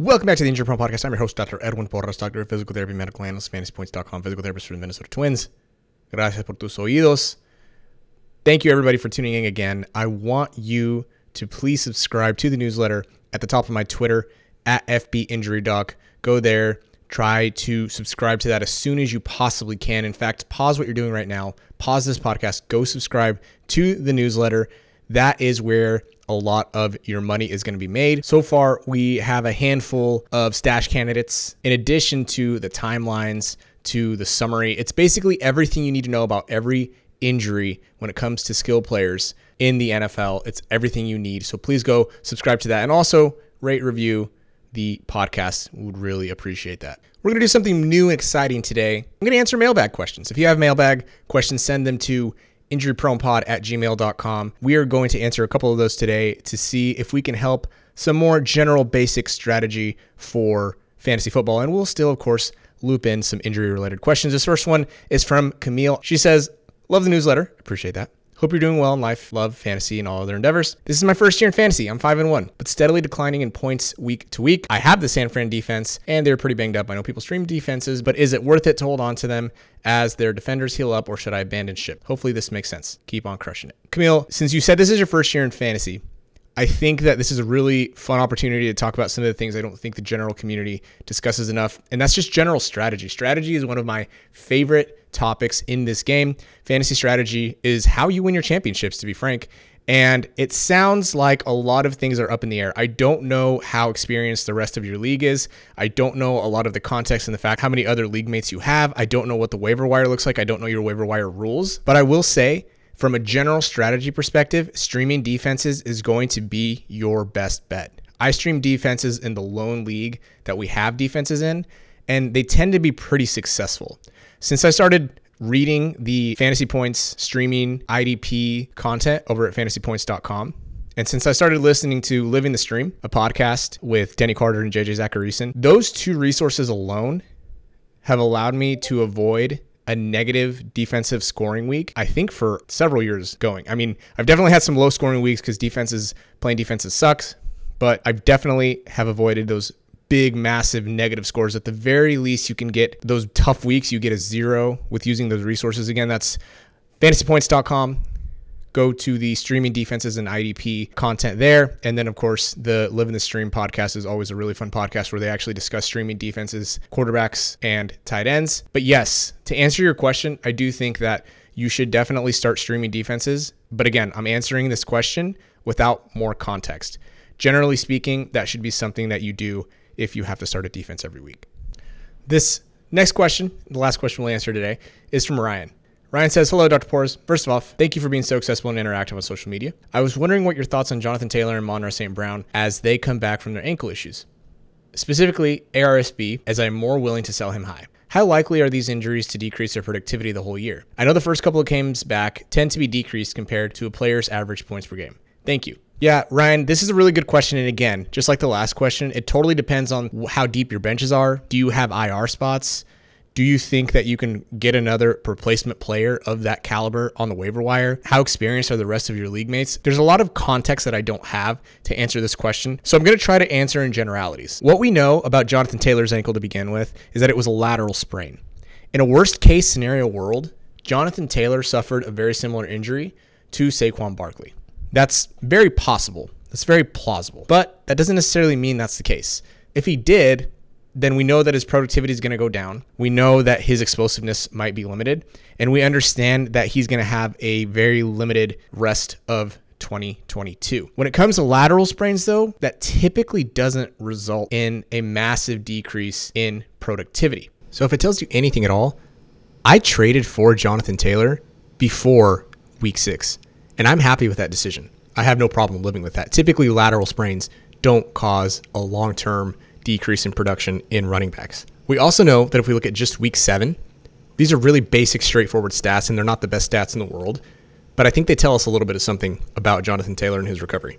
Welcome back to the Injury Prone Podcast. I'm your host, Dr. Edwin Porras, doctor of physical therapy, medical analyst, fantasypoints.com, physical therapist for the Minnesota Twins. Gracias por tus oídos. Thank you, everybody, for tuning in again. I want you to please subscribe to the newsletter at the top of my Twitter at FB Injury Doc. Go there, try to subscribe to that as soon as you possibly can. In fact, pause what you're doing right now, pause this podcast, go subscribe to the newsletter. That is where a lot of your money is going to be made. So far, we have a handful of stash candidates in addition to the timelines, to the summary. It's basically everything you need to know about every injury when it comes to skill players in the NFL. It's everything you need. So please go subscribe to that and also rate, review the podcast. Would really appreciate that. We're going to do something new and exciting today. I'm going to answer mailbag questions. If you have mailbag questions, send them to injurypronepod at gmail.com. We are going to answer a couple of those today to see if we can help some more general basic strategy for fantasy football. And we'll still, of course, loop in some injury related questions. This first one is from Camille. She says, Love the newsletter. Appreciate that. Hope you're doing well in life, love, fantasy, and all other endeavors. This is my first year in fantasy. I'm 5 and 1, but steadily declining in points week to week. I have the San Fran defense, and they're pretty banged up. I know people stream defenses, but is it worth it to hold on to them as their defenders heal up, or should I abandon ship? Hopefully, this makes sense. Keep on crushing it. Camille, since you said this is your first year in fantasy, I think that this is a really fun opportunity to talk about some of the things I don't think the general community discusses enough. And that's just general strategy. Strategy is one of my favorite topics in this game. Fantasy strategy is how you win your championships, to be frank. And it sounds like a lot of things are up in the air. I don't know how experienced the rest of your league is. I don't know a lot of the context and the fact how many other league mates you have. I don't know what the waiver wire looks like. I don't know your waiver wire rules. But I will say from a general strategy perspective, streaming defenses is going to be your best bet. I stream defenses in the lone league that we have defenses in, and they tend to be pretty successful. Since I started reading the Fantasy Points streaming IDP content over at fantasypoints.com, and since I started listening to Living the Stream, a podcast with Denny Carter and JJ Zachariason, those two resources alone have allowed me to avoid a negative defensive scoring week, I think for several years going. I mean, I've definitely had some low scoring weeks because defenses playing defenses sucks, but I've definitely have avoided those big, massive negative scores. At the very least, you can get those tough weeks, you get a zero with using those resources. Again, that's fantasypoints.com go to the streaming defenses and IDP content there. And then, of course, the Living the Stream podcast is always a really fun podcast where they actually discuss streaming defenses, quarterbacks, and tight ends. But yes, to answer your question, I do think that you should definitely start streaming defenses. But again, I'm answering this question without more context. Generally speaking, that should be something that you do if you have to start a defense every week. This next question, the last question we'll answer today, is from Ryan. Ryan says, Hello, Dr. Porras. First of all, thank you for being so accessible and interactive on social media. I was wondering what your thoughts on Jonathan Taylor and Amon-Ra St. Brown as they come back from their ankle issues. Specifically, ARSB, as I'm more willing to sell him high. How likely are these injuries to decrease their productivity the whole year? I know the first couple of games back tend to be decreased compared to a player's average points per game. Thank you. Yeah, Ryan, this is a really good question. And again, just like the last question, it totally depends on how deep your benches are. Do you have IR spots? Do you think that you can get another replacement player of that caliber on the waiver wire? How experienced are the rest of your league mates? There's a lot of context that I don't have to answer this question. So I'm going to try to answer in generalities. What we know about Jonathan Taylor's ankle to begin with is that it was a lateral sprain. In a worst case scenario world, Jonathan Taylor suffered a very similar injury to Saquon Barkley. That's very possible. That's very plausible. But that doesn't necessarily mean that's the case. If he did, then we know that his productivity is going to go down. We know that his explosiveness might be limited. And we understand that he's going to have a very limited rest of 2022. When it comes to lateral sprains, though, that typically doesn't result in a massive decrease in productivity. So if it tells you anything at all, I traded for Jonathan Taylor before week six, and I'm happy with that decision. I have no problem living with that. Typically, lateral sprains don't cause a long term decrease in production in running backs. We also know that if we look at just week seven, these are really basic, straightforward stats, and they're not the best stats in the world. But I think they tell us a little bit of something about Jonathan Taylor and his recovery.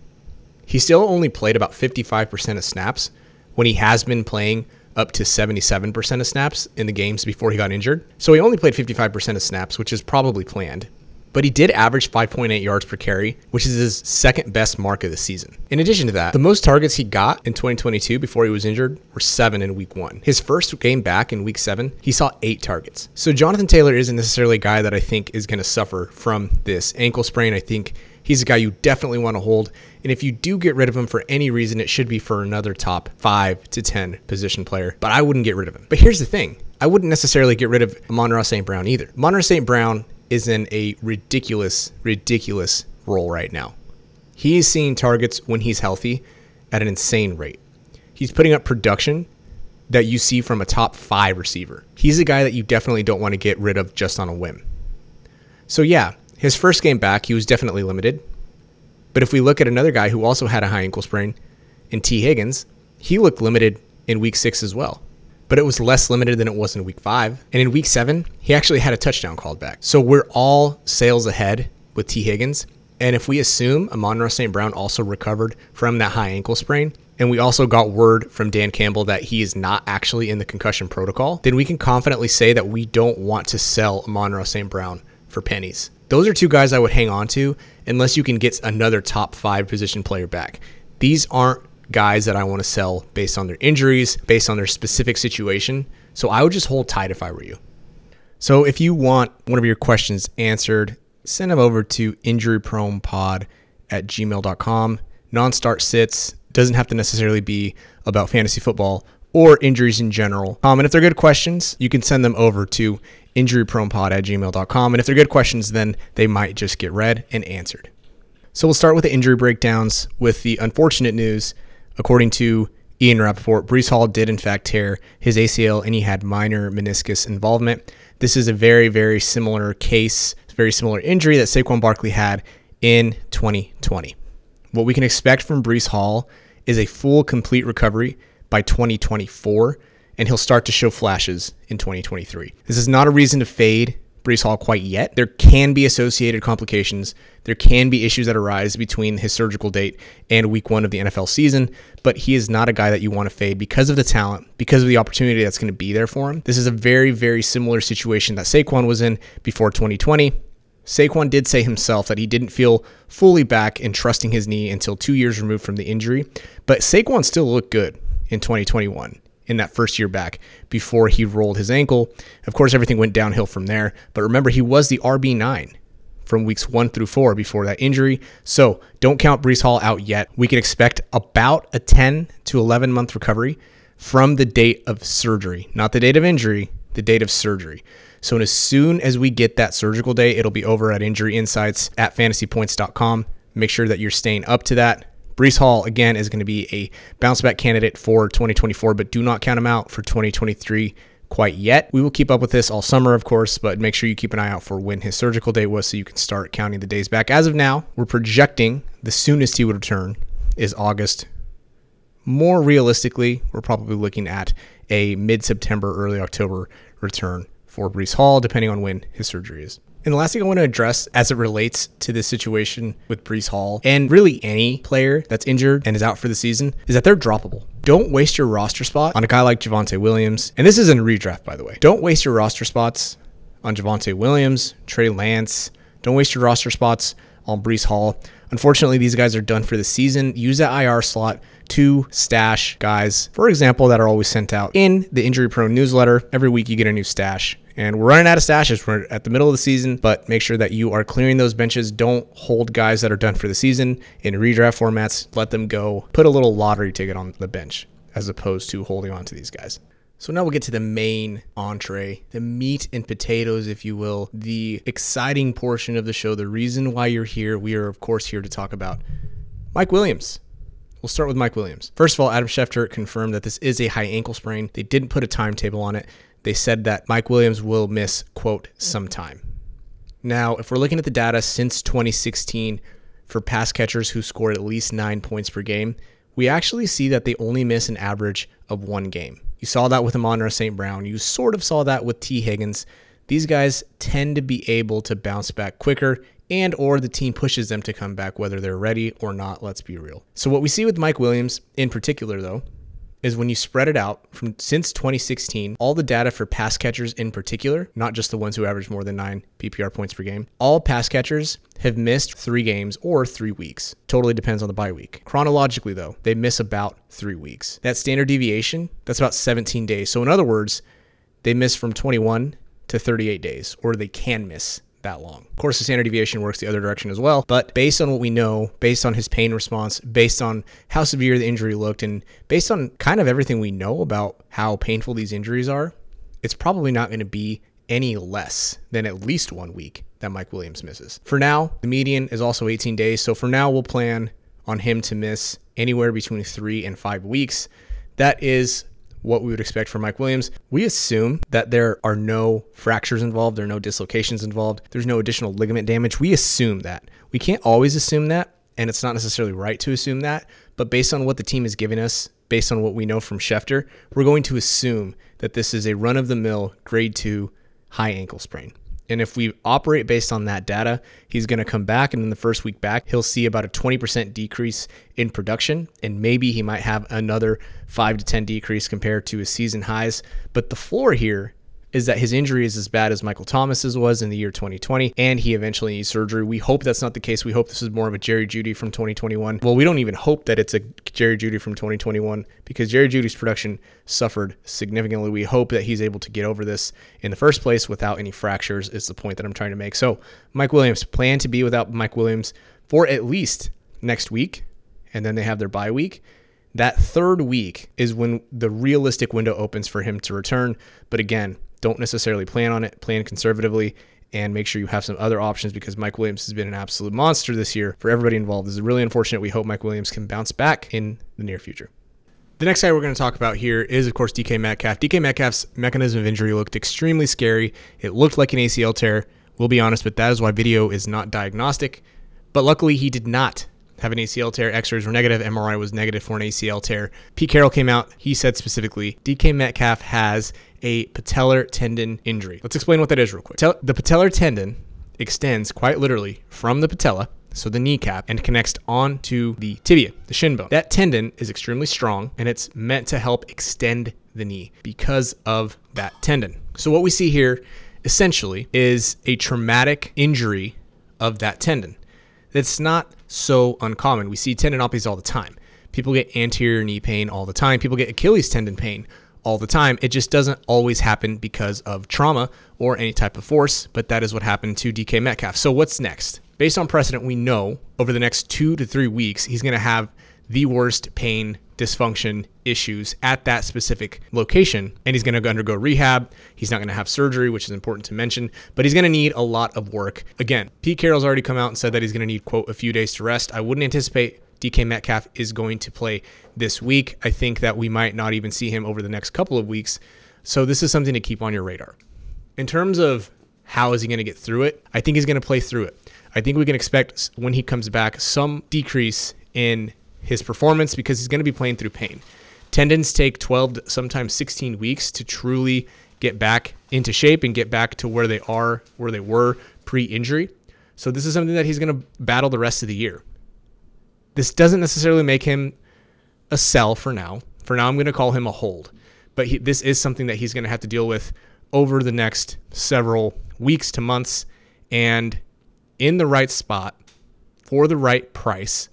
He still only played about 55% of snaps when he has been playing up to 77% of snaps in the games before he got injured. So he only played 55% of snaps, which is probably planned. But he did average 5.8 yards per carry, which is his second best mark of the season. In addition to that, the most targets he got in 2022 before he was injured were seven in week one. His first game back in week seven, he saw eight targets. So Jonathan Taylor isn't necessarily a guy that I think is going to suffer from this ankle sprain. I think he's a guy you definitely want to hold. And if you do get rid of him for any reason, it should be for another top five to 10 position player. But I wouldn't get rid of him. But here's the thing I wouldn't necessarily get rid of Amon-Ra St. Brown either. Amon-Ra St. Brown is in a ridiculous, ridiculous role right now. He is seeing targets when he's healthy at an insane rate. He's putting up production that you see from a top five receiver. He's a guy that you definitely don't want to get rid of just on a whim. So, yeah, his first game back, he was definitely limited. But if we look at another guy who also had a high ankle sprain in Tee Higgins, he looked limited in week six as well but it was less limited than it was in week five. And in week seven, he actually had a touchdown called back. So we're all sales ahead with Tee Higgins. And if we assume Amon-Ra St. Brown also recovered from that high ankle sprain, and we also got word from Dan Campbell that he is not actually in the concussion protocol, then we can confidently say that we don't want to sell Amon-Ra St. Brown for pennies. Those are two guys I would hang on to unless you can get another top five position player back. These aren't guys that I want to sell based on their injuries, based on their specific situation. So I would just hold tight if I were you. So if you want one of your questions answered, send them over to injurypronepod at gmail.com. Non start sits doesn't have to necessarily be about fantasy football or injuries in general. Um, and if they're good questions, you can send them over to injurypronepod at gmail.com. And if they're good questions, then they might just get read and answered. So we'll start with the injury breakdowns with the unfortunate news According to Ian Rapoport, Breece Hall did in fact tear his ACL and he had minor meniscus involvement. This is a very, very similar case, very similar injury that Saquon Barkley had in 2020. What we can expect from Breece Hall is a full, complete recovery by 2024, and he'll start to show flashes in 2023. This is not a reason to fade Breece Hall quite yet. There can be associated complications. There can be issues that arise between his surgical date and week one of the NFL season, but he is not a guy that you want to fade because of the talent, because of the opportunity that's going to be there for him. This is a very, very similar situation that Saquon was in before 2020. Saquon did say himself that he didn't feel fully back and trusting his knee until two years removed from the injury, but Saquon still looked good in 2021 in that first year back before he rolled his ankle. Of course, everything went downhill from there. But remember, he was the RB9 from weeks one through four before that injury. So don't count Breece Hall out yet. We can expect about a 10 to 11 month recovery from the date of surgery, not the date of injury, the date of surgery. So as soon as we get that surgical day, it'll be over at Injury Insights at fantasypoints.com. Make sure that you're staying up to that. Breece Hall, again, is going to be a bounce back candidate for 2024, but do not count him out for 2023 quite yet. We will keep up with this all summer, of course, but make sure you keep an eye out for when his surgical date was so you can start counting the days back. As of now, we're projecting the soonest he would return is August. More realistically, we're probably looking at a mid September, early October return for Breece Hall, depending on when his surgery is. And the last thing I want to address as it relates to this situation with Breece Hall and really any player that's injured and is out for the season is that they're droppable. Don't waste your roster spot on a guy like Javonte Williams. And this isn't a redraft, by the way. Don't waste your roster spots on Javonte Williams, Trey Lance. Don't waste your roster spots on Breece Hall. Unfortunately, these guys are done for the season. Use that IR slot to stash guys, for example, that are always sent out in the injury prone newsletter. Every week you get a new stash. And we're running out of stashes. We're at the middle of the season, but make sure that you are clearing those benches. Don't hold guys that are done for the season in redraft formats. Let them go. Put a little lottery ticket on the bench as opposed to holding on to these guys. So now we'll get to the main entree, the meat and potatoes, if you will, the exciting portion of the show, the reason why you're here. We are, of course, here to talk about Mike Williams. We'll start with Mike Williams. First of all, Adam Schefter confirmed that this is a high ankle sprain. They didn't put a timetable on it they said that Mike Williams will miss, quote, some time. Now, if we're looking at the data since 2016 for pass catchers who scored at least nine points per game, we actually see that they only miss an average of one game. You saw that with Amon-Ra St. Brown. You sort of saw that with Tee Higgins. These guys tend to be able to bounce back quicker and or the team pushes them to come back whether they're ready or not, let's be real. So what we see with Mike Williams in particular though is when you spread it out from since 2016, all the data for pass catchers in particular, not just the ones who average more than nine PPR points per game, all pass catchers have missed three games or three weeks. Totally depends on the bye week. Chronologically, though, they miss about three weeks. That standard deviation, that's about 17 days. So, in other words, they miss from 21 to 38 days, or they can miss that long. Of course, the standard deviation works the other direction as well, but based on what we know, based on his pain response, based on how severe the injury looked, and based on kind of everything we know about how painful these injuries are, it's probably not going to be any less than at least one week that Mike Williams misses. For now, the median is also 18 days, so for now, we'll plan on him to miss anywhere between three and five weeks. That is what we would expect from Mike Williams. We assume that there are no fractures involved, there are no dislocations involved, there's no additional ligament damage. We assume that. We can't always assume that, and it's not necessarily right to assume that, but based on what the team is giving us, based on what we know from Schefter, we're going to assume that this is a run of the mill grade 2 high ankle sprain. And if we operate based on that data, he's going to come back. And in the first week back, he'll see about a 20% decrease in production. And maybe he might have another 5 to 10 decrease compared to his season highs. But the floor here is that his injury is as bad as Michael Thomas's was in the year 2020, and he eventually needs surgery. We hope that's not the case. We hope this is more of a Jerry Jeudy from 2021. Well, we don't even hope that it's a Jerry Jeudy from 2021 because Jerry Jeudy's production suffered significantly. We hope that he's able to get over this in the first place without any fractures, is the point that I'm trying to make. So, Mike Williams, plan to be without Mike Williams for at least next week, and then they have their bye week. That third week is when the realistic window opens for him to return. But again, don't necessarily plan on it, plan conservatively, and make sure you have some other options because Mike Williams has been an absolute monster this year for everybody involved. This is really unfortunate. We hope Mike Williams can bounce back in the near future. The next guy we're going to talk about here is, of course, DK Metcalf. DK Metcalf's mechanism of injury looked extremely scary. It looked like an ACL tear. We'll be honest, but that is why video is not diagnostic. But luckily, he did not have an ACL tear. X-rays were negative. MRI was negative for an ACL tear. Pete Carroll came out. He said specifically, DK Metcalf has a patellar tendon injury. Let's explain what that is real quick. The patellar tendon extends quite literally from the patella, so the kneecap, and connects onto the tibia, the shin bone. That tendon is extremely strong and it's meant to help extend the knee because of that tendon. So what we see here essentially is a traumatic injury of that tendon. That's not so uncommon. We see tendinopathies all the time. People get anterior knee pain all the time. People get Achilles tendon pain all the time. It just doesn't always happen because of trauma or any type of force, but that is what happened to DK Metcalf. So, what's next? Based on precedent, we know over the next two to three weeks, he's going to have the worst pain dysfunction issues at that specific location and he's going to undergo rehab he's not going to have surgery which is important to mention but he's going to need a lot of work again pete carroll's already come out and said that he's going to need quote a few days to rest i wouldn't anticipate DK Metcalf is going to play this week. I think that we might not even see him over the next couple of weeks. So this is something to keep on your radar. In terms of how is he going to get through it, I think he's going to play through it. I think we can expect when he comes back some decrease in his performance because he's going to be playing through pain. Tendons take 12 sometimes 16 weeks to truly get back into shape and get back to where they are, where they were pre-injury. So this is something that he's going to battle the rest of the year. This doesn't necessarily make him a sell for now. For now, I'm going to call him a hold. But he, this is something that he's going to have to deal with over the next several weeks to months. And in the right spot for the right price,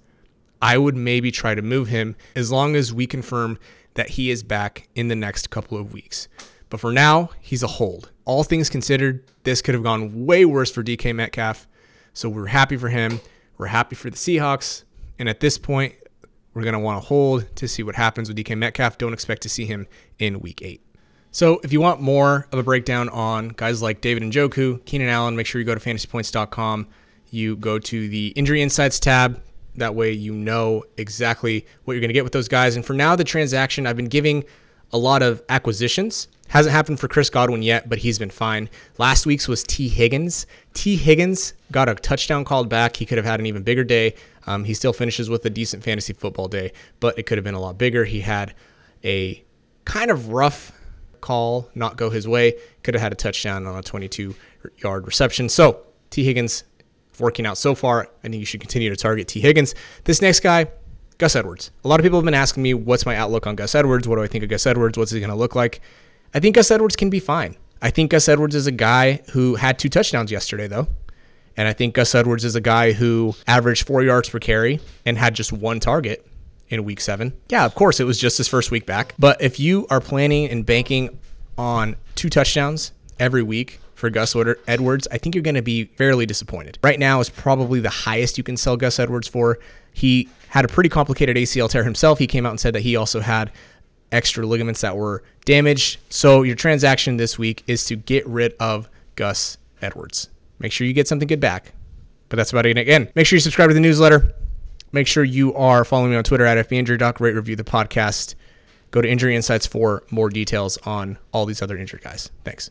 I would maybe try to move him as long as we confirm that he is back in the next couple of weeks. But for now, he's a hold. All things considered, this could have gone way worse for DK Metcalf. So we're happy for him. We're happy for the Seahawks. And at this point, we're going to want to hold to see what happens with DK Metcalf. Don't expect to see him in week eight. So if you want more of a breakdown on guys like David Njoku, Keenan Allen, make sure you go to fantasypoints.com. You go to the injury insights tab. That way you know exactly what you're going to get with those guys. And for now, the transaction, I've been giving a lot of acquisitions. Hasn't happened for Chris Godwin yet, but he's been fine. Last week's was Tee Higgins. Tee Higgins got a touchdown called back. He could have had an even bigger day. Um, he still finishes with a decent fantasy football day, but it could have been a lot bigger. He had a kind of rough call not go his way. Could have had a touchdown on a 22 yard reception. So Tee Higgins working out so far. I think you should continue to target Tee Higgins. This next guy, Gus Edwards. A lot of people have been asking me, what's my outlook on Gus Edwards? What do I think of Gus Edwards? What's he going to look like? I think Gus Edwards can be fine. I think Gus Edwards is a guy who had two touchdowns yesterday, though. And I think Gus Edwards is a guy who averaged four yards per carry and had just one target in week seven. Yeah, of course, it was just his first week back. But if you are planning and banking on two touchdowns every week for Gus Edwards, I think you're going to be fairly disappointed. Right now is probably the highest you can sell Gus Edwards for. He had a pretty complicated ACL tear himself. He came out and said that he also had extra ligaments that were damaged. So your transaction this week is to get rid of Gus Edwards. Make sure you get something good back. But that's about it. Again, make sure you subscribe to the newsletter. Make sure you are following me on Twitter at FBInjuryDoc. Rate review the podcast. Go to Injury Insights for more details on all these other injured guys. Thanks.